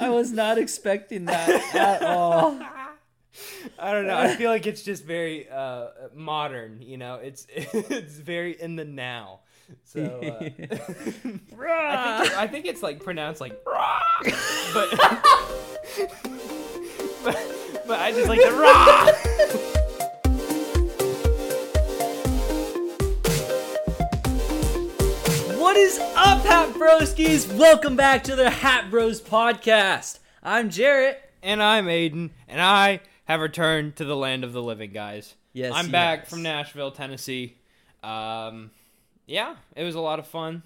I was not expecting that at all. I don't know. I feel like it's just very uh, modern. You know, it's it's very in the now. So uh, I, think it, I think it's like pronounced like, but, but but I just like the raw. What is up, Hat Broskies? Welcome back to the Hat Broes podcast. I'm Jarrett. And I'm Aidan, and I have returned to the land of the living, guys. Yes, I'm back yes. from Nashville, Tennessee. Um, yeah, it was a lot of fun.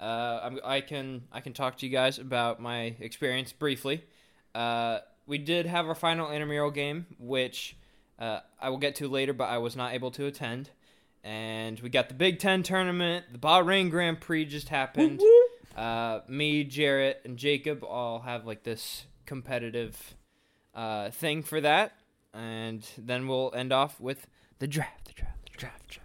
Uh, I'm, I can I can talk to you guys about my experience briefly. Uh, we did have our final intramural game, which uh, I will get to later, but I was not able to attend. And we got the Big Ten tournament. The Bahrain Grand Prix just happened. Uh, me, Jarrett, and Jacob all have like this competitive uh, thing for that, and then we'll end off with the draft, the draft, the draft,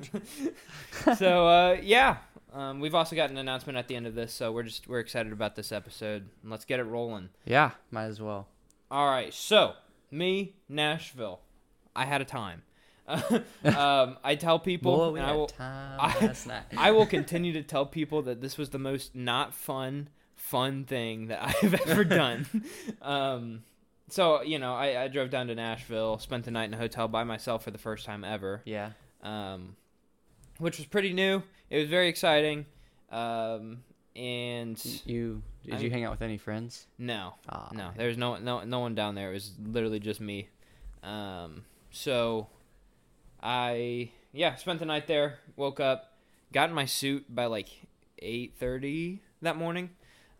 draft. so uh, yeah, um, we've also got an announcement at the end of this, so we're just we're excited about this episode. Let's get it rolling. Yeah, might as well. All right, so me, Nashville, I had a time. um, I tell people, Boy, we I will, time I-. I will continue to tell people that this was the most not fun, fun thing that I've ever done. um, so you know, I, I drove down to Nashville, spent the night in a hotel by myself for the first time ever, Yeah. um, which was pretty new. It was very exciting, um, and You did I you hang out with any friends? no, Ah, no, there was no no no one down there. It was literally just me. Um, so I yeah spent the night there. Woke up, got in my suit by like eight thirty that morning.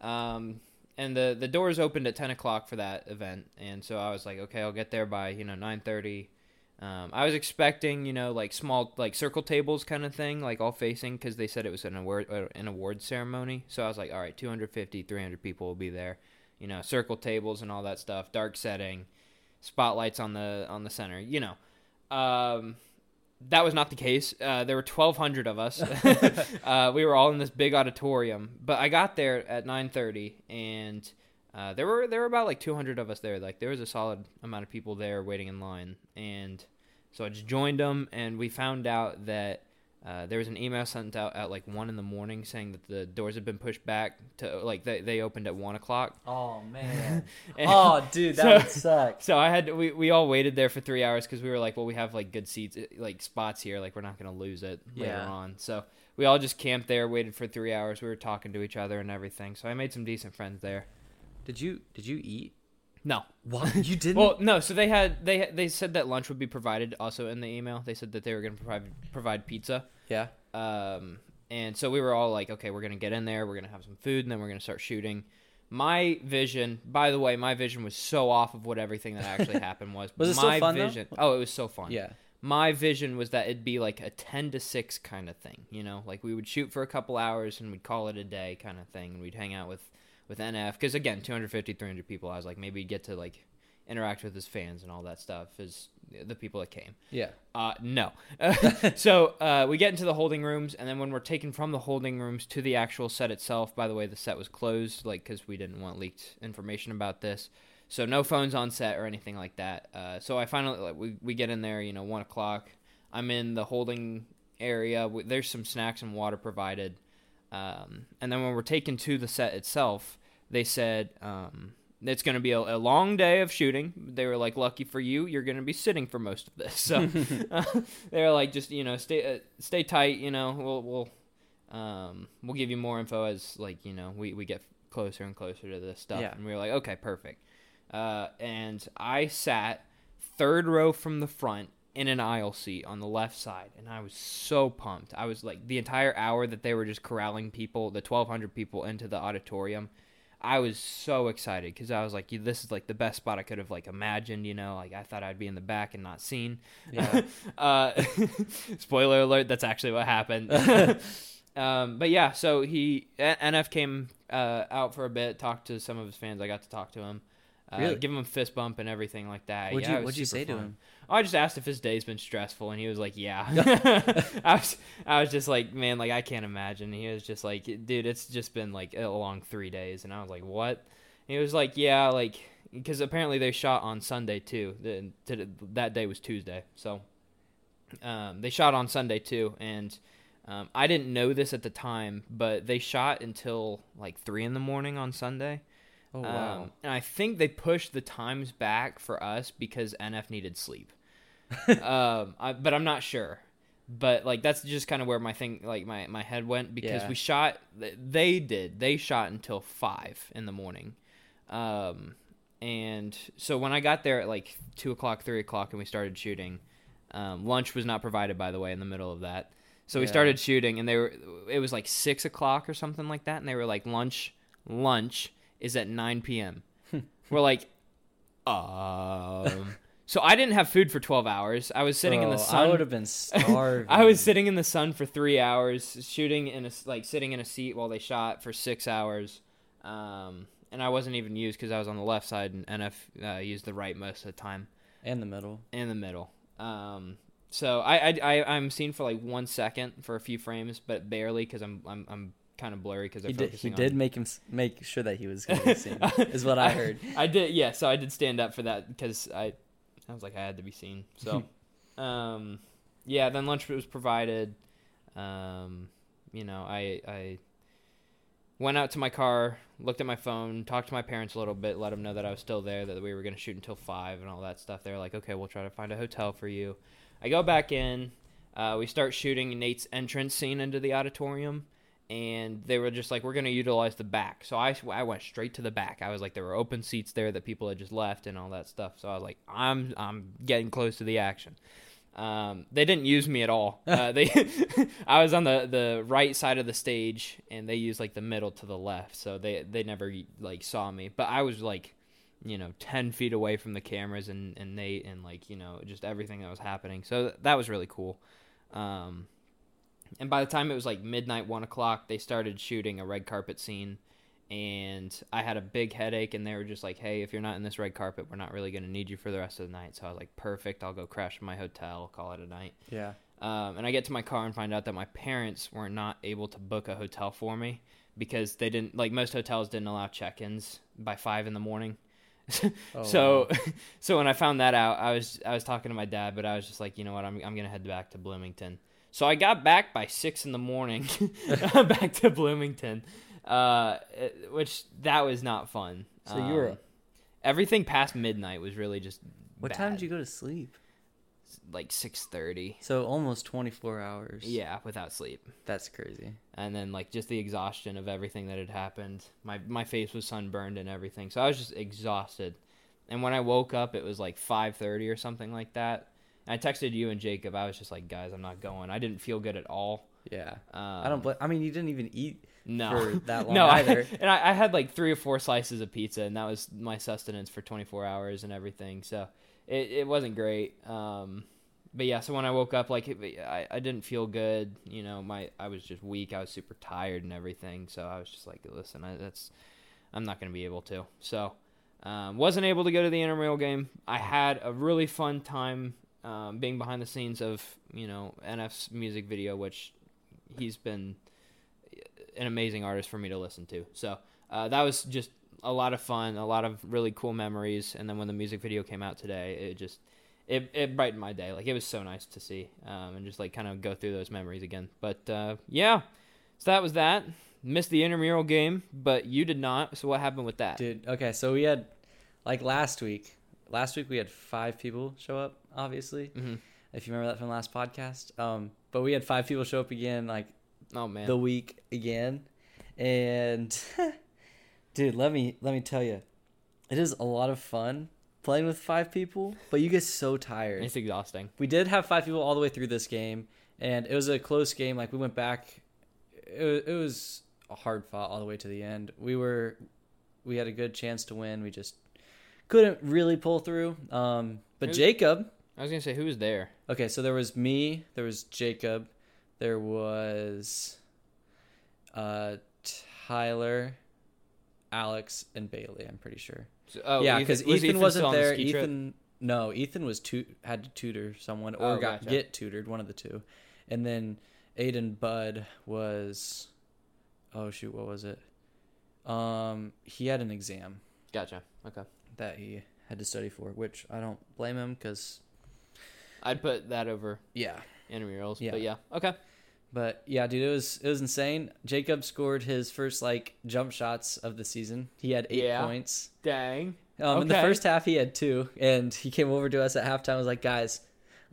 Um, and the the doors opened at ten o'clock for that event, and so I was like, okay, I'll get there by you know nine thirty. Um, I was expecting, you know, like small, like circle tables kind of thing, like all facing, because they said it was an award, uh, an award ceremony. So I was like, all right, 250, 300 people will be there, you know, circle tables and all that stuff, dark setting, spotlights on the on the center, you know. Um, that was not the case. Uh, there were 1,200 of us. uh, we were all in this big auditorium, but I got there at 9:30, and uh, there were there were about like 200 of us there. Like there was a solid amount of people there waiting in line, and so I just joined them, and we found out that uh, there was an email sent out at like one in the morning saying that the doors had been pushed back to like they, they opened at one o'clock. Oh man. Oh dude, that So- would suck. So I had to, we we all waited there for three hours because we were like, well, we have like good seats, eh, like spots here, like we're not gonna lose it later on. So we all just camped there, waited for three hours. We were talking to each other and everything. So I made some decent friends there. Did you did you eat? No, What? You didn't? well, no. So they had they they said that lunch would be provided also in the email. They said that they were gonna provide provide pizza. Yeah. Um, and so we were all like, okay, we're gonna get in there, we're gonna have some food, and then we're gonna start shooting. My vision, by the way, my vision was so off of what everything that actually happened was. Was it still my fun, though? vision? Oh, it was so fun. Yeah. My vision was that it'd be like a ten to six kind of thing. You know, like we would shoot for a couple hours and we'd call it a day kind of thing, and we'd hang out with with NF because again, 250, 300 people. I was like, maybe get to like interact with his fans and all that stuff, is the people that came. Yeah. Uh, no. so uh, we get into the holding rooms, and then when we're taken from the holding rooms to the actual set itself, by the way, the set was closed, like because we didn't want leaked information about this. So no phones on set or anything like that. Uh, so I finally like, we we get in there, you know, one o'clock. I'm in the holding area. There's some snacks and water provided, um, and then when we're taken to the set itself, they said. Um, it's going to be a, a long day of shooting. They were like, "Lucky for you, you're going to be sitting for most of this." So they were like, "Just you know, stay uh, stay tight. You know, we'll we'll um, we'll give you more info as like you know we, we get closer and closer to this stuff." Yeah. And we were like, "Okay, perfect." Uh, and I sat third row from the front in an aisle seat on the left side, and I was so pumped. I was like the entire hour that they were just corralling people, the 1,200 people into the auditorium. I was so excited because I was like, "This is like the best spot I could have like imagined." You know, like I thought I'd be in the back and not seen. Yeah. uh, spoiler alert: that's actually what happened. um, but yeah, so he NF came uh, out for a bit, talked to some of his fans. I got to talk to him, uh, Really? give him a fist bump and everything like that. What'd Yeah, you What'd you say to him? I just asked if his day's been stressful, and he was like, "Yeah." I was, I was just like, "Man, like I can't imagine." He was just like, "Dude, it's just been like a long three days," and I was like, "What?" he was like, "Yeah, like because apparently they shot on Sunday too. The, to, that day was Tuesday, so um, they shot on Sunday too, and um, I didn't know this at the time, but they shot until like three in the morning on Sunday. Oh wow. Um, and I think they pushed the times back for us because NF needed sleep. Um, I, but I'm not sure. But like that's just kind of where my thing, like my my head went because Yeah. we shot. They did. They shot until five in the morning. Um, and so when I got there at like two o'clock, three o'clock, and we started shooting, um, lunch was not provided, by the way, in the middle of that. So we started shooting, and they were. It was like six o'clock or something like that, and they were like, "Lunch, lunch is at nine p.m." we're like, um. So I didn't have food for twelve hours. I was sitting in the sun. I would have been starving. I was sitting in the sun for three hours, shooting in a like sitting in a seat while they shot for six hours, um, and I wasn't even used because I was on the left side and NF uh, used the right most of the time in the middle. in the middle. Um, so I, I I I'm seen for like one second for a few frames, but barely because I'm I'm I'm kind of blurry because He did. He did on. make him make sure that he was going to be seen. is what I heard. I did, yeah. So I did stand up for that because I, I was like I had to be seen. So, um, yeah. Then lunch was provided. Um, you know, I I went out to my car, looked at my phone, talked to my parents a little bit, let them know that I was still there, that we were going to shoot until five and all that stuff. They were like, okay, we'll try to find a hotel for you. I go back in. Uh, we start shooting Nate's entrance scene into the auditorium and they were just like, "We're going to utilize the back." So I, I went straight to the back. I was like, there were open seats there that people had just left and all that stuff. So I was like, "I'm I'm getting close to the action." Um, they didn't use me at all. Uh, they, I was on the, the right side of the stage, and they used like the middle to the left. So they they never like saw me. But I was like, you know, ten feet away from the cameras and and Nate and like you know just everything that was happening. So that was really cool. Um, and by the time it was like midnight, one o'clock, they started shooting a red carpet scene. And I had a big headache, and they were just like, "Hey, if you're not in this red carpet, we're not really going to need you for the rest of the night." So I was like, "Perfect, I'll go crash in my hotel, call it a night." Yeah. Um, and I get to my car and find out that my parents were not able to book a hotel for me because they didn't like most hotels didn't allow check-ins by five in the morning. Oh, so, wow. so when I found that out, I was I was talking to my dad, but I was just like, you know what, I'm I'm gonna head back to Bloomington. So I got back by six in the morning, back to Bloomington, uh, which that was not fun. So you were- Um, everything past midnight was really just What time bad. did you go to sleep? like six thirty. So almost 24 hours. Yeah, without sleep. That's crazy. and then like just the exhaustion of everything that had happened. My my face was sunburned and everything, so I was just exhausted. And when I woke up, it was like five thirty or something like that. I texted you and Jacob. I was just like, guys, I'm not going. I didn't feel good at all. Yeah. Um, I don't blame. I mean, you didn't even eat. no for that long no, I- either. and I, I had like three or four slices of pizza, and that was my sustenance for 24 hours and everything. So it it wasn't great. Um, but yeah, so when I woke up, like it, I, I didn't feel good. You know, my I was just weak. I was super tired and everything. So I was just like, listen, I, that's I'm not going to be able to. So um, wasn't able to go to the intramural game. I had a really fun time um, being behind the scenes of you know NF's music video, which he's been an amazing artist for me to listen to. So uh, that was just a lot of fun, a lot of really cool memories. And then when the music video came out today, it just it, it brightened my day. Like it was so nice to see um, and just like kind of go through those memories again. But uh, yeah, so that was that. Missed the intramural game, but you did not. So what happened with that? Dude, okay, so we had like last week. Last week we had five people show up. Obviously, hmm if you remember that from the last podcast. Um, but we had five people show up again, like Oh man, the week again, and dude, let me let me tell you, it is a lot of fun playing with five people, but you get so tired. it's exhausting. we did have five people all the way through this game, and it was a close game. Like we went back, it, it was a hard fought all the way to the end. We were, we had a good chance to win. We just couldn't really pull through. Um, but Jacob, I was gonna say who was there. okay, so there was me, there was Jacob, there was, uh, Tyler, Alex, and Bailey. I'm pretty sure. So, oh, yeah, Ethan- because was Ethan, wasn't the there. trip? Ethan, no, Ethan was tu- had to tutor someone or Oh, got gotcha. get tutored, one of the two, and then Aiden Bud was, oh shoot, what was it? Um, he had an exam, Gotcha. Okay. that he had to study for, which I don't blame him because I'd put that over yeah. intramurals. Yeah. But yeah. Okay. But yeah, dude, it was it was insane. Jacob scored his first like jump shots of the season. He had eight Yeah. points. Dang. Um, In the first half, he had two, and he came over to us at halftime. and Was like, guys,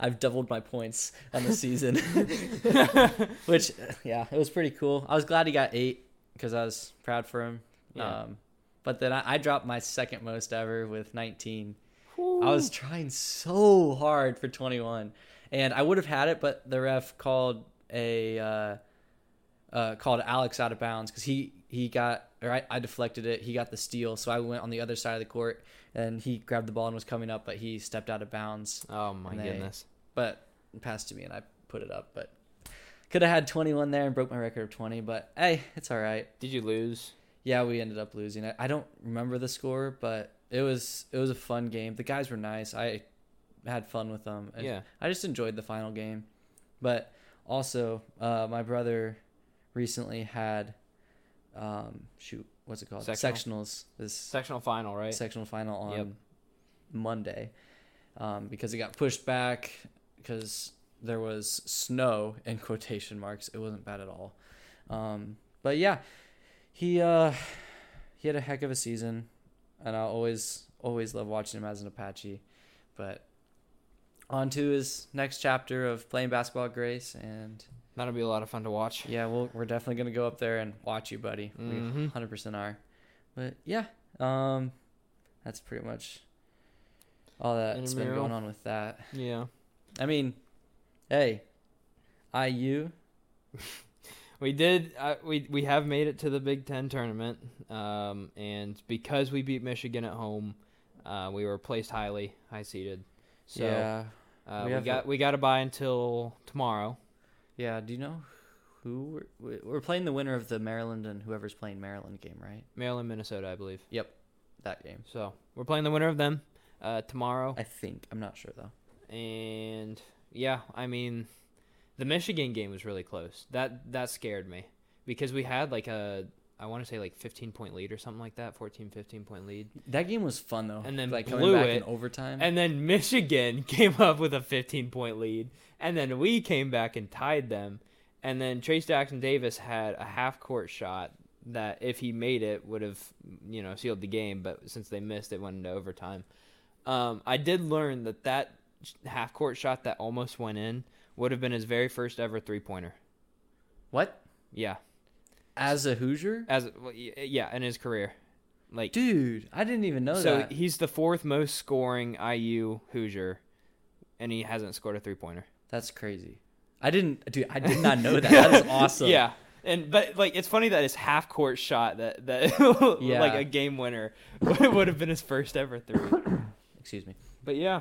I've doubled my points on the season, which yeah, it was pretty cool. I was glad he got eight because I was proud for him. Yeah. Um, but then I, I dropped my second most ever with 19. I was trying so hard for 21, and I would have had it, but the ref called a uh, uh, called Alex out of bounds because he he got or I, I deflected it. He got the steal, so I went on the other side of the court, and he grabbed the ball and was coming up, but he stepped out of bounds, Oh my they- goodness. but passed to me, and I put it up. But could have had 21 there and broke my record of 20, but hey, it's all right. Did you lose? Yeah, we ended up losing. I, I don't remember the score, but it was it was a fun game. The guys were nice. I had fun with them. I- Yeah. I just enjoyed the final game. But also, uh, my brother recently had um, shoot, what's it called? Sectional? Sectionals. This Sectional final, right? sectional final on Yep. Monday um, because it got pushed back because there was snow in quotation marks. It wasn't bad at all. Um, but yeah, he uh, he had a heck of a season, and I always always love watching him as an Apache. But on to his next chapter of playing basketball at Grace, and That'll be a lot of fun to watch. yeah, we'll, we're definitely gonna go up there and watch you, buddy. Mhm. We hundred percent are. But yeah, um, that's pretty much all that's been going on with that. Yeah. I mean, hey, IU, We did. Uh, we we have made it to the Big Ten tournament, um, and because we beat Michigan at home, uh, we were placed highly, high seeded. So yeah, uh, we we, got a- we got to buy until tomorrow. yeah. Do you know who we're, we're playing? The winner of the Maryland and whoever's playing Maryland game, right? Maryland, Minnesota, I believe. Yep, that game, So we're playing the winner of them uh, tomorrow, I think. I'm not sure though. and yeah, I mean, the Michigan game was really close. That that scared me because we had like a I want to say like 15 point lead or something like that, 14, 15 point lead. That game was fun though. And then like blew coming back it, in overtime. And then Michigan came up with a 15 point lead. And then we came back and tied them. And then Trayce Jackson Davis had a half court shot that, if he made it, would have, you know, sealed the game. But since they missed, it went into overtime. Um, I did learn that that half court shot that almost went in would have been his very first ever three pointer. what? Yeah. As a Hoosier, As well, yeah, in his career. Like dude, I didn't even know so that. So he's the fourth most scoring IU Hoosier and he hasn't scored a three pointer. That's crazy. I didn't, dude. I did not know that. That is awesome. Yeah. And but like it's funny that his half court shot that that Yeah. like a game winner would have been his first ever three. Excuse me. But yeah,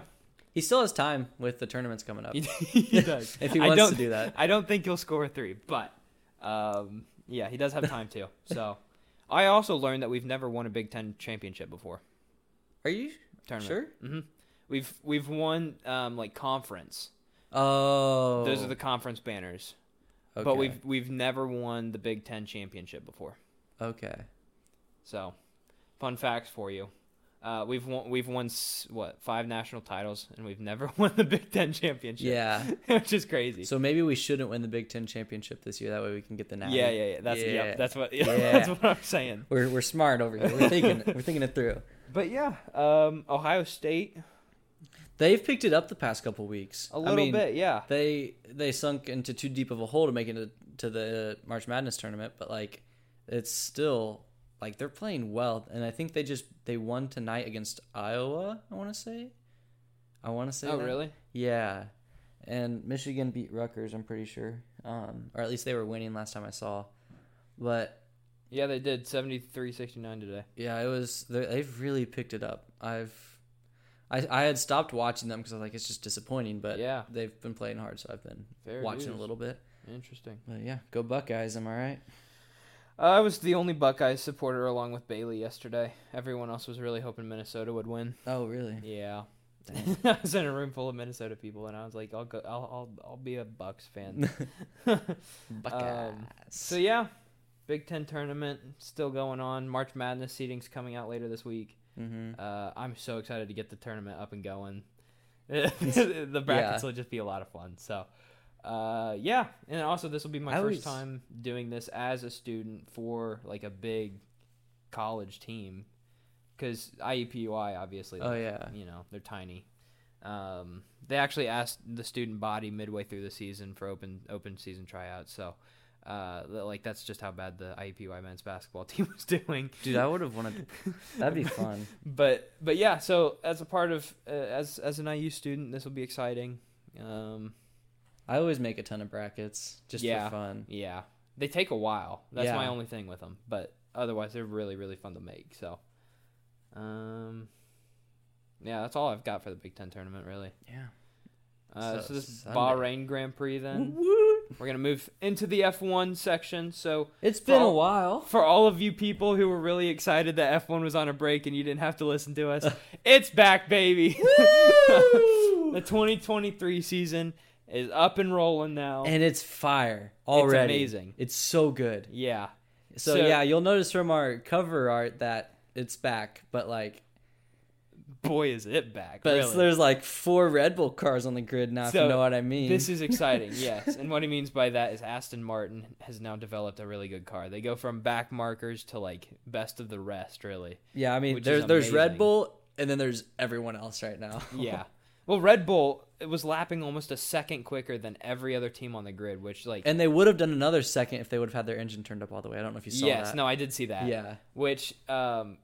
He still has time with the tournaments coming up. he, does. if he I wants don't- to do that. I don't think he'll score a three, but um, yeah, he does have time to. So I also learned that we've never won a Big Ten championship before. Are you Tournament. sure? hmm We've we've won um, like conference. Oh, Those are the conference banners. Okay. But we've we've never won the Big Ten championship before. okay. So, fun facts for you. Uh, we've won we've won what five national titles and we've never won the Big Ten championship. Yeah. which is crazy. So maybe we shouldn't win the Big Ten championship this year. That way we can get the natty. yeah, yeah, yeah. That's Yeah. yeah. that's what yeah, Yeah. that's what I'm saying. We're we're smart over here. We're thinking we're thinking it through. But yeah, um, Ohio State They've picked it up the past couple weeks. a little I mean, bit, yeah. They they sunk into too deep of a hole to make it to, to the March Madness tournament, but like it's still like they're playing well, and I think they just they won tonight against Iowa. I want to say. I want to say. Oh, that. really? Yeah, and Michigan beat Rutgers. I'm pretty sure, um, or at least they were winning last time I saw. But Yeah, they did 73-69 today. yeah, it was they- they've really picked it up. I've I I had stopped watching them because I was like it's just disappointing, but Yeah. they've been playing hard, so I've been Fair watching a little bit. Interesting. But yeah, go Buckeyes! Am I right? I was the only Buckeyes supporter along with Bailey yesterday. Everyone else was really hoping Minnesota would win. Oh really? Yeah. I was in a room full of Minnesota people, and I was like, "I'll go. I'll. I'll, I'll be a Bucks fan." Buckeyes. so yeah, Big Ten tournament still going on. March Madness seedings coming out later this week. Mm-hmm. Uh, I'm so excited to get the tournament up and going. the brackets will just be a lot of fun. So, uh, yeah, and also this will be my I first always- time doing this as a student for like a big college team, because IUPUI obviously, Oh like, yeah. you know, they're tiny. Um, they actually asked the student body midway through the season for open open season tryouts. So, uh, like that's just how bad the IUPUI men's basketball team was doing. Dude, I would have wanted. That'd be fun. But but yeah, so as a part of uh, as as an IU student, this will be exciting. Um, I always make a ton of brackets just Yeah. for fun. yeah, they take a while. That's my only thing with them. But otherwise, they're really really fun to make. So, um, yeah, that's all I've got for the Big Ten tournament, really. Yeah. Uh, so, So, this Sunday. Bahrain Grand Prix, then we're gonna move into the F1 section. So it's been a while. for all of you people who were really excited that F1 was on a break and you didn't have to listen to us, it's back, baby. the 2023 season is up and rolling now. And it's fire already. amazing. It's so good. yeah. So, So- yeah, you'll notice from our cover art that it's back, but like, Boy, is it back. but really. there's like four Red Bull cars on the grid now. if you know what I mean. This is exciting, yes. And what he means by that is Aston Martin has now developed a really good car. They go from back markers to like best of the rest, really. yeah, I mean, there's there's Red. Bull, and then there's everyone else right now. Yeah. Well, Red Bull it was lapping almost a second quicker than every other team on the grid, which like and they would have done another second if they would have had their engine turned up all the way. I don't know if you saw yes, that. no, I did see that. Yeah. Which um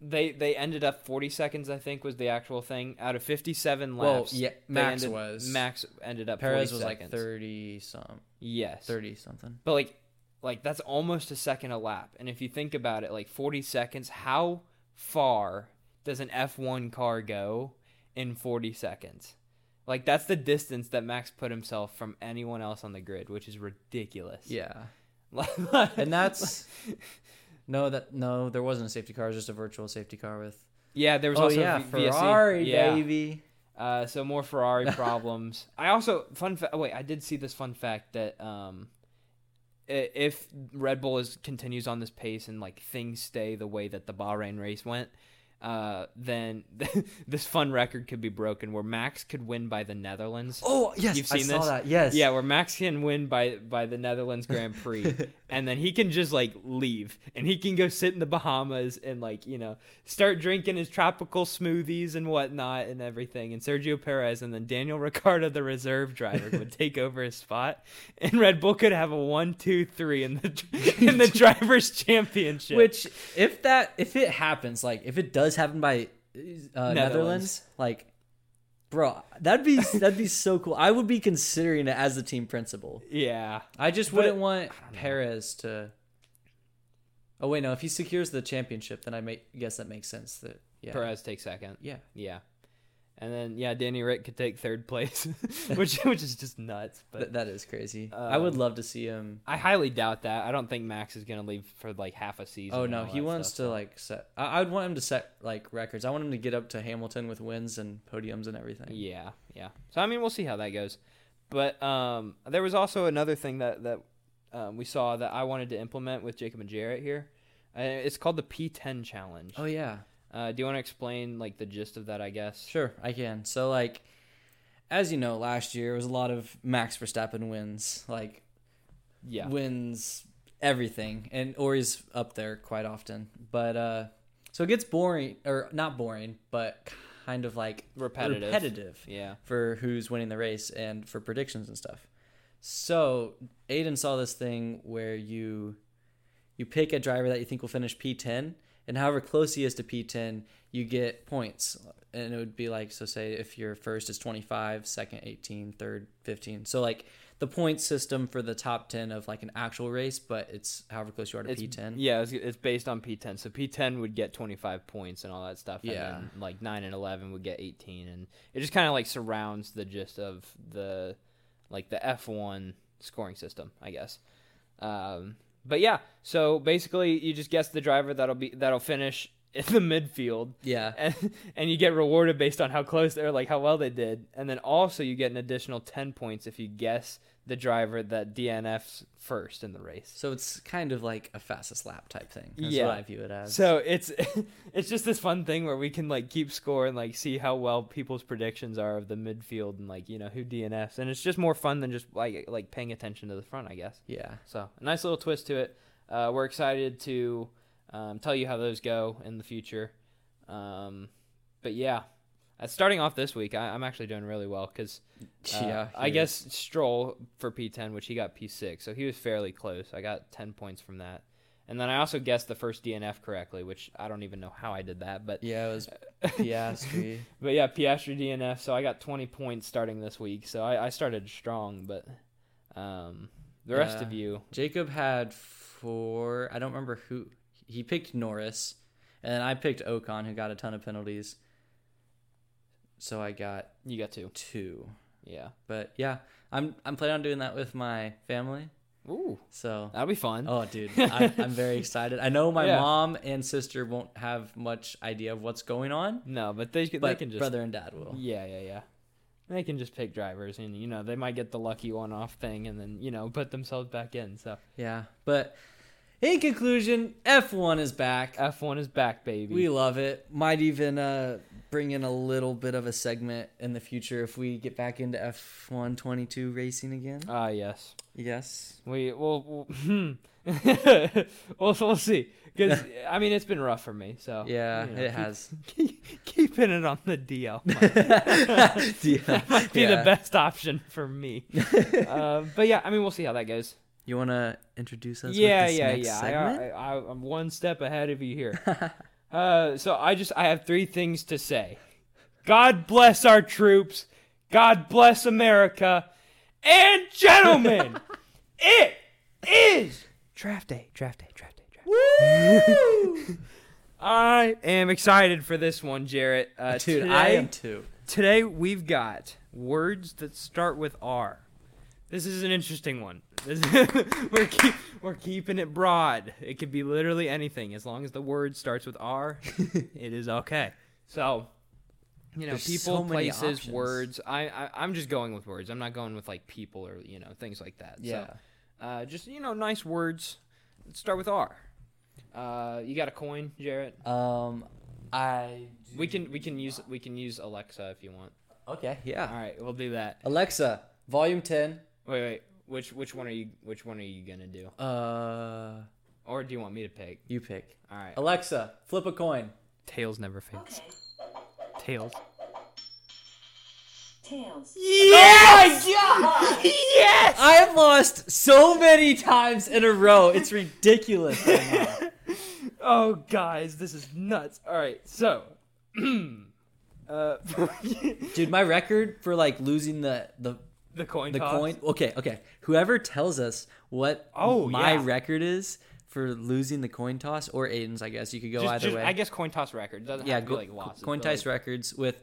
they they ended up 40 seconds I think was the actual thing out of 57 laps. Well, yeah, Max ended- was. Max ended up Perez 40 was seconds. like thirty some, Yes. thirty something. But like like that's almost a second a lap. And if you think about it, like 40 seconds, how far does an F1 car go in 40 seconds? Like that's the distance that Max put himself from anyone else on the grid, which is ridiculous. Yeah, and that's no that no there wasn't a safety car. It was just a virtual safety car with. yeah, there was oh also yeah, V- Ferrari Yeah. baby. Uh, so more Ferrari problems. I also fun. Fa- oh, wait, I did see this fun fact that um, if Red Bull is continues on this pace and like things stay the way that the Bahrain race went, uh, then this fun record could be broken where Max could win by the Netherlands. Oh yes, You've I seen saw this? that. Yes. Yeah, where Max can win by by the Netherlands Grand Prix, and then he can just like leave, and he can go sit in the Bahamas and like you know start drinking his tropical smoothies and whatnot and everything. And Sergio Perez and then Daniel Ricciardo, the reserve driver, would take over his spot, and Red Bull could have a one, two, three in the in the drivers' championship. Which, if that, if it happens, like if it does happen by uh, Netherlands. Netherlands. like, bro, that'd be that'd be so cool. I would be considering it as the team principal. yeah, I just But- wouldn't want Perez to. Oh wait, no. If he secures the championship, then I make guess that makes sense. That yeah, Perez takes second. yeah. Yeah. And then yeah, Danny Rick could take third place, which which is just nuts. But Th- that is crazy. I would Um, love to see him. I highly doubt that. I don't think Max is gonna leave for like half a season. Oh no, he wants stuff, to so- like set. I, I would want him to set like records. I want him to get up to Hamilton with wins and podiums and everything. Yeah, yeah. So I mean, we'll see how that goes. But um, there was also another thing that that um, we saw that I wanted to implement with Jacob and Jarrett here. Uh, it's called the P10 challenge. Oh yeah. Uh, do you want to explain like the gist of that? I guess. Sure, I can. So like as you know, last year was a lot of Max Verstappen wins, like Yeah. wins everything, and or he's up there quite often. But uh so it gets boring or not boring, but kind of like Repetitive. repetitive Yeah. for who's winning the race and for predictions and stuff. So Aidan saw this thing where you you pick a driver that you think will finish P10, and however close he is to P10, you get points. And it would be like, so say if your first is 25, second 18, third 15. So like the point system for the top 10 of like an actual race, but it's however close you are to It's, P10. Yeah, it's, it's based on P10. So P10 would get 25 points and all that stuff. Yeah. And then like 9 and 11 would get 18. And it just kind of like surrounds the gist of the like the F1 scoring system, I guess. Um, but yeah, so basically you just guess the driver that'll be that'll finish in the midfield, Yeah. and and you get rewarded based on how close they're like how well they did, and then also you get an additional ten points if you guess the driver that DNFs first in the race. So it's kind of like a fastest lap type thing. That's Yeah. what I view it as. So it's it's just this fun thing where we can like keep score and like see how well people's predictions are of the midfield and like you know who DNFs, and it's just more fun than just like like paying attention to the front, I guess. yeah. So a nice little twist to it. Uh, we're excited to um, tell you how those go in the future. Um, but yeah, uh, starting off this week, I, I'm actually doing really well because yeah. I he guess is. Stroll for P10, which he got P6, so he was fairly close. I got 10 points from that. And then I also guessed the first DNF correctly, which I don't even know how I did that, but Yeah, it was Piastri. but yeah, Piastri DNF. So I got 20 points starting this week. So I, I started strong, but um, the rest Yeah. of you, Jacob had four. I don't remember who. He picked Norris, and then I picked Ocon, who got a ton of penalties. So I got you got two. two. Yeah. But yeah, I'm I'm planning on doing that with my family. Ooh, So that'll be fun. oh, dude, I, I'm very excited. I know my Yeah. mom and sister won't have much idea of what's going on, No, but they, they but can just brother and dad will. Yeah, yeah, yeah. They can just pick drivers, and you know they might get the lucky one-off thing, and then you know put themselves back in. So Yeah, but in conclusion, F1 is back. F1 is back, baby. We love it. Might even uh, bring in a little bit of a segment in the future if we get back into F1 22 racing again. Ah, yes. Yes. We will. We'll, hmm. we'll, we'll see. Because I mean, it's been rough for me. So Yeah, you know, it keep- has. Keep, keeping it on the DL might, might be Yeah. the best option for me. uh, but yeah, I mean, we'll see how that goes. You want to introduce us? yeah, with this yeah, next yeah. Segment? I, I'm one step ahead of you here. uh, so I just I have three things to say. God bless our troops. God bless America. And gentlemen, it is draft day. Draft day. Draft day. Draft day. Woo! I am excited for this one, Jarrett. Uh, Dude, I am too. Today we've got words that start with R. This is an interesting one. This, we're keep, we're keeping it broad. It could be literally anything as long as the word starts with R. it is okay. So, you know, There's people, so places, options. words. I, I I'm just going with words. I'm not going with like people or you know things like that. Yeah. So, uh, just you know, nice words. that Start with R. Uh, you got a coin, Jarrett? Um, I. We can we can use we can use Alexa if you want. Okay. Yeah. All right, we'll do that. Alexa, volume ten. Wait, wait. Which which one are you which one are you gonna do? Uh, Or do you want me to pick? you pick. All right. Alexa, flip a coin. Tails never fails. Tails. Tails. Yes! Oh my god! yes! I have lost so many times in a row. It's ridiculous. right now. Oh, guys, this is nuts. All right, so, uh, Dude, my record for like losing the the the coin. the toss. coin. Okay, okay. Whoever tells us what Oh, my yeah. record is for losing the coin toss or Aidan's, I guess you could go Just- either just- way. I guess coin toss record doesn't yeah, have to go, be like losses. coin toss like- records with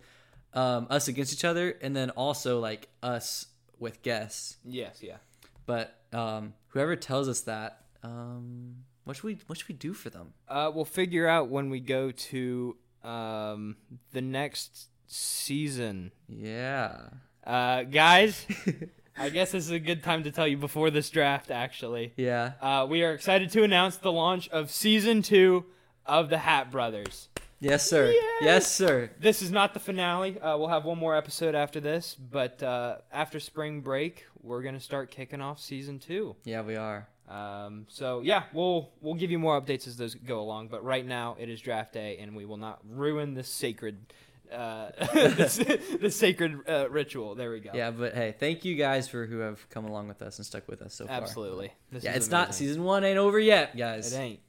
um, us against each other, and then also like us with guests. Yes, yeah. But um, whoever tells us that, um, what should we what should we do for them? Uh, we'll figure out when we go to um the next season. Yeah. Uh, guys, I guess this is a good time to tell you before this draft. Actually, Yeah. uh, we are excited to announce the launch of season two of the Hat Brothers. Yes, sir. Yes, sir. This is not the finale. Uh, we'll have one more episode after this, but uh, after spring break, we're gonna start kicking off season two. Yeah, we are. Um, so yeah, we'll we'll give you more updates as those go along. But right now, it is draft day, and we will not ruin this sacred, uh, this, this sacred uh, ritual. There we go. Yeah, but hey, thank you guys for who have come along with us and stuck with us so far. absolutely. This Yeah, it's not season one ain't over yet, guys. It ain't.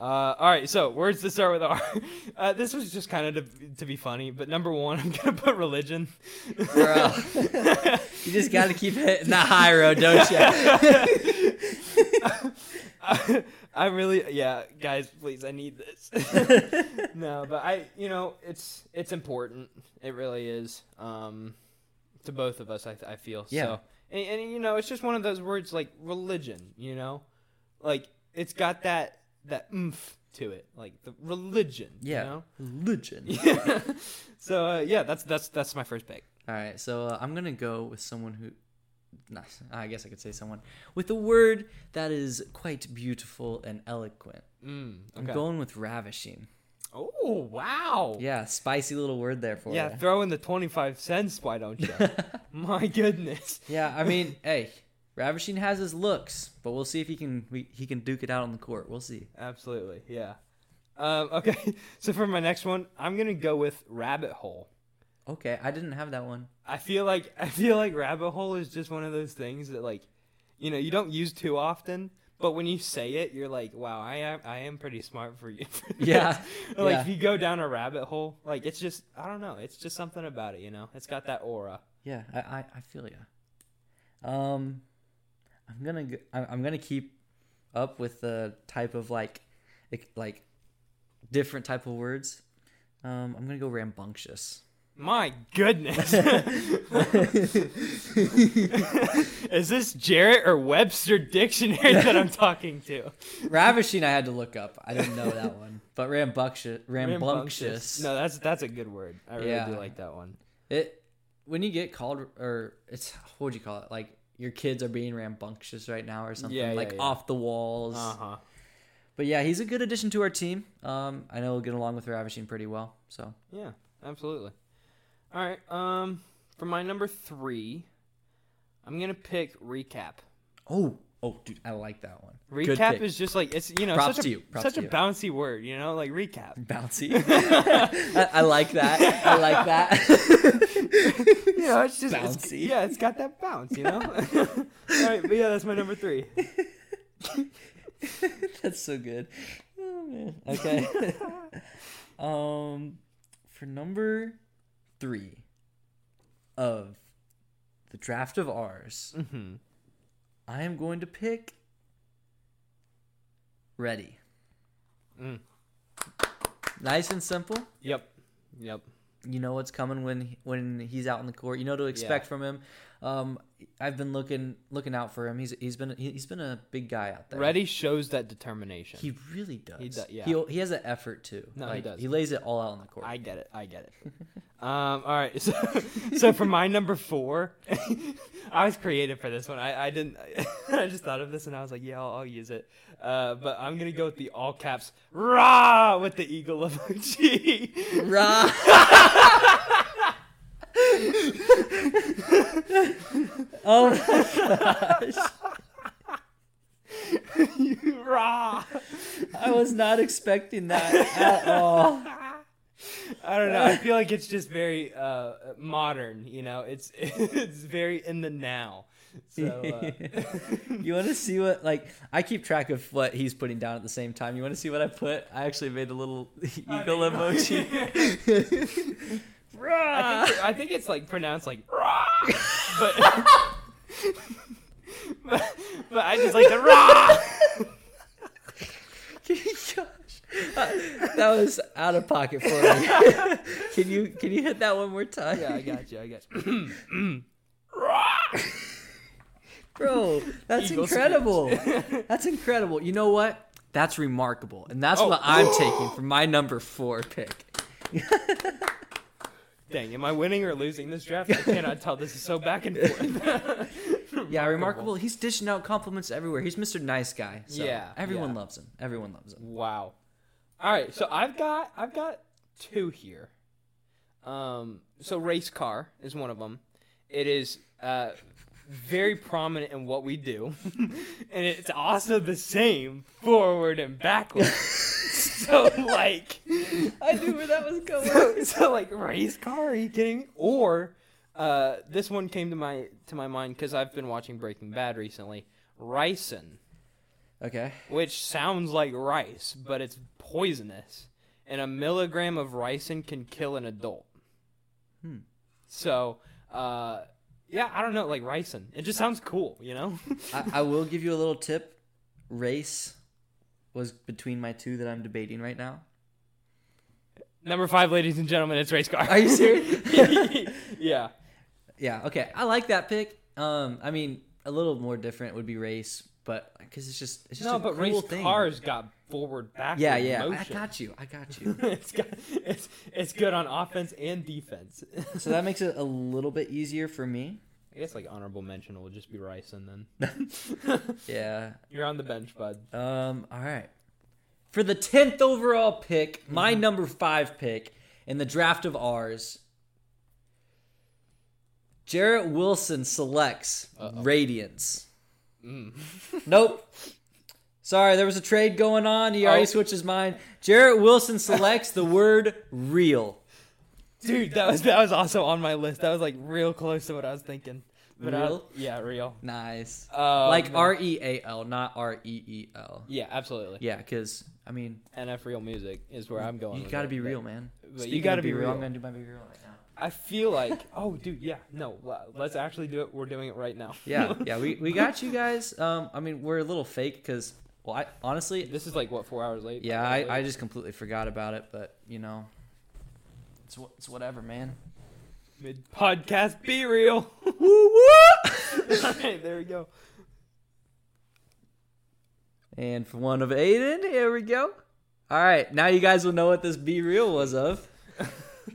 Uh, all right, so words to start with R. Uh, this was just kind of to, to be funny, but number one, I'm gonna put religion. Bro. you just got to keep hitting the high road, don't you? I really, yeah, guys, please, I need this. no, but I, you know, it's it's important. It really is. Um, to both of us, I I feel. Yeah. So, and, and you know, it's just one of those words like religion. You know, like it's got that that oomph to it, like the religion. Yeah. You know? Religion. Yeah. so uh, yeah, that's that's that's my first pick. All right, so uh, I'm gonna go with someone who, nice. I guess I could say someone with a word that is quite beautiful and eloquent. Mm, I'm going with ravishing. oh wow. Yeah, spicy little word there for Yeah, you. throw in the twenty five cents. Why don't you? my goodness. Yeah, I mean, hey, ravishing has his looks, but we'll see if he can we, he can duke it out on the court. We'll see. Absolutely. Yeah. Um, okay. So for my next one, I'm gonna go with rabbit hole. Okay, I didn't have that one. I feel like I feel like rabbit hole is just one of those things that like, you know, you don't use too often, but when you say it, you're like, wow, I am I am pretty smart for you. for. Yeah, like yeah. if you go down a rabbit hole, like it's just I don't know, it's just something about it, you know. It's got that aura. Yeah, I I, I feel you. Um, I'm gonna go, I'm I'm gonna keep up with the type of like, like, different type of words. Um, I'm gonna go rambunctious. My goodness. Is this Jarrett or Webster dictionary that I'm talking to? Ravishing, I had to look up. I didn't know that one, but rambunctious, rambunctious. No, that's that's a good word. I really do like that one. It when you get called or it's what would you call it? Like your kids are being rambunctious right now or something Yeah, yeah, like yeah. off the walls. Uh huh. But yeah, he's a good addition to our team. Um, I know we'll get along with Ravishing pretty well. So Yeah, absolutely. All right. Um, for my number three, I'm gonna pick recap. oh oh dude, I like that one. Good Recap pick. is just like it's you know Props such to a you, props such to a you. bouncy word. You know, like recap. bouncy. I, I like that. I like that. you know, it's just it's- Bouncy. yeah, it's got that bounce. You know. All right, but yeah, that's my number three. That's so good. Oh, man. Okay. um, for number three of the draft of ours, Mm-hmm. I am going to pick Ready. Mm. Nice and simple. Yep. Yep. You know what's coming when when he's out in the court. You know what to expect from him. Um, I've been looking looking out for him. He's he's been he's been a big guy out there. Ready shows that determination. He really does. He do- yeah. He he has an effort too. No, he does. He lays it all out on the court. I get it. I get it. um, all right. So, so for my number four, I was creative for this one. I, I didn't. I just thought of this and I was like, yeah, I'll, I'll use it. Uh, but I'm gonna go with the all caps rah with the eagle emoji. Rah! oh my gosh. you rah. I was not expecting that at all. I don't know. I feel like it's just very uh, modern. You know, it's it's very in the now. So uh, you want to see what like I keep track of what he's putting down at the same time. You want to see what I put? I actually made a little eagle emoji. I think, I think it's like pronounced like rah, but, but but I just like the rah. That was out of pocket for me. can you can you hit that one more time? Yeah, I got you. I got you. Bro, that's Eagle incredible. that's incredible. You know what? That's remarkable. And that's Oh. what I'm taking for my number four pick. Dang, am I winning or losing this draft? I cannot tell. This is so back and forth. Yeah, remarkable. He's dishing out compliments everywhere. He's Mr. Nice Guy. So Yeah, Everyone yeah. loves him. Everyone loves him. Wow. All right, so I've got I've got two here. Um, so race car is one of them. It is uh, very prominent in what we do, and it's also the same forward and backwards. so like, I knew where that was going. so, so like race car? Are you kidding me? Or uh, this one came to my to my mind because I've been watching Breaking Bad recently. Ricin Okay. which sounds like rice, but it's poisonous. And a milligram of ricin can kill an adult. Hmm. So, uh, yeah, I don't know, like ricin. It just sounds cool, you know? I, I will give you a little tip. Race was between my two that I'm debating right now. Number five, ladies and gentlemen, it's race car. Are you serious? yeah. yeah. Okay. I like that pick. Um, I mean, a little more different would be race, but because it's just it's just No, but cool race thing. cars got forward back. Yeah, yeah, I got you. I got you. it's got it's it's good on offense and defense. so that makes it a little bit easier for me. I guess like honorable mention will just be ricin then. Yeah. You're on the bench, bud. Um. All right. For the tenth overall pick, my Mm-hmm. number five pick in the draft of ours, Jarrett Wilson selects Uh-oh. Radiance. Mm. Nope. Sorry, there was a trade going on. He already Oh. switched his mind. Jarrett Wilson selects the word real. Dude, that was that was also on my list. That was like real close to what I was thinking. But I- Real? yeah, real. Nice. Um, like R E A L, not R E E L. Yeah, absolutely. Yeah, because I mean, NF real music is where I'm going. you got to be real, man. But Speaking you got to be real. I'm gonna do my BeReal right now. I feel like, oh, dude, yeah, no, let's actually do it. We're doing it right now. Yeah, yeah, we, we got you guys. Um, I mean, we're a little fake because, well, I honestly, this is like what four hours late. yeah, I, I just completely forgot about it, but you know, it's it's whatever, man. mid podcast. Be real. Woo woo! All right, there we go. And for one of Aidan, here we go. All right, now you guys will know what this BeReal was of.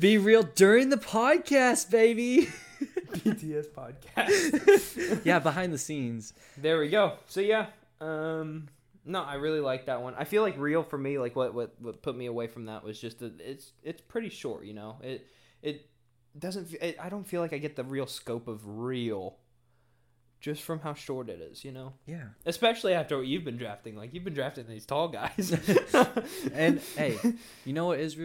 BeReal during the podcast, baby. BTS podcast. yeah, behind the scenes. There we go. So yeah, um, no, I really like that one. I feel like real for me, like what what what put me away from that was just that it's it's pretty short. You know, it it doesn't. It, I don't feel like I get the real scope of real, just from how short it is. You know, Yeah. especially after what you've been drafting. Like you've been drafting these tall guys. And hey, you know what is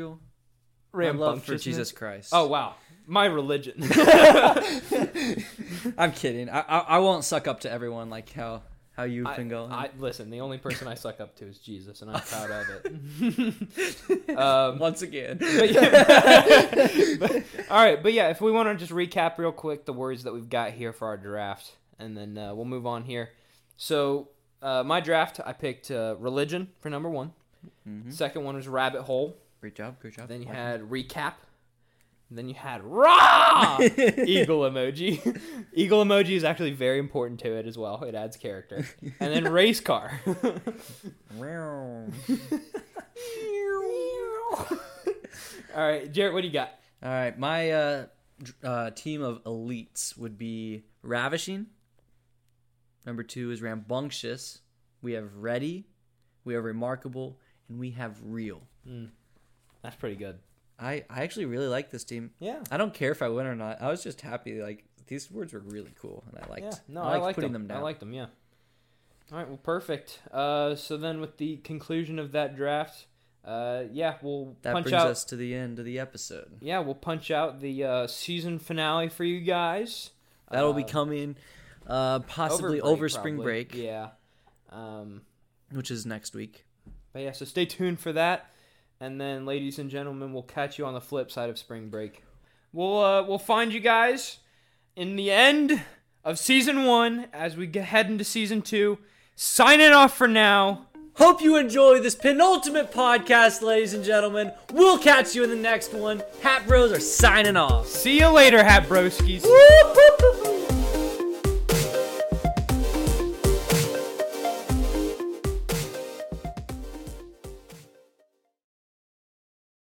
My love for Jesus Christ. Oh wow, my religion. I'm kidding. I, I I won't suck up to everyone like how how you've I, been going. I listen. The only person I suck up to is Jesus, and I'm proud of it. um, Once again. but yeah. But- all right, but yeah, if we want to just recap real quick the words that we've got here for our draft, and then uh, we'll move on here. So, uh, my draft, I picked uh, religion for number one. Mhm. Second one was rabbit hole. Great job. Great job. Then you Like had recap. And then you had raw eagle emoji. eagle emoji is actually very important to it as well. It adds character. And then race car. All right, Jarrett, what do you got? All right, my uh, dr- uh, team of elites would be ravishing. Number two is rambunctious. We have ready. We have remarkable, and we have real. That's pretty good. I, I actually really like this team. Yeah. I don't care if I win or not. I was just happy. Like these words were really cool, and I liked. Yeah, no, I I, liked putting them. them, down. I liked them. Yeah. All right. Well, perfect. Uh, so then, with the conclusion of that draft, uh, yeah, we'll that punch brings out. us to the end of the episode. Yeah, we'll punch out the uh, season finale for you guys. That'll Uh, be coming, uh, possibly over over, spring probably. break, Yeah. Um, which is next week. but yeah, so stay tuned for that. And then, ladies and gentlemen, we'll catch you on the flip side of spring break. We'll uh, we'll find you guys in the end of season one as we get head into season two. Signing off for now. Hope you enjoy this penultimate podcast, ladies and gentlemen. We'll catch you in the next one. Hat Broes are signing off. See you later, Hat Broskies.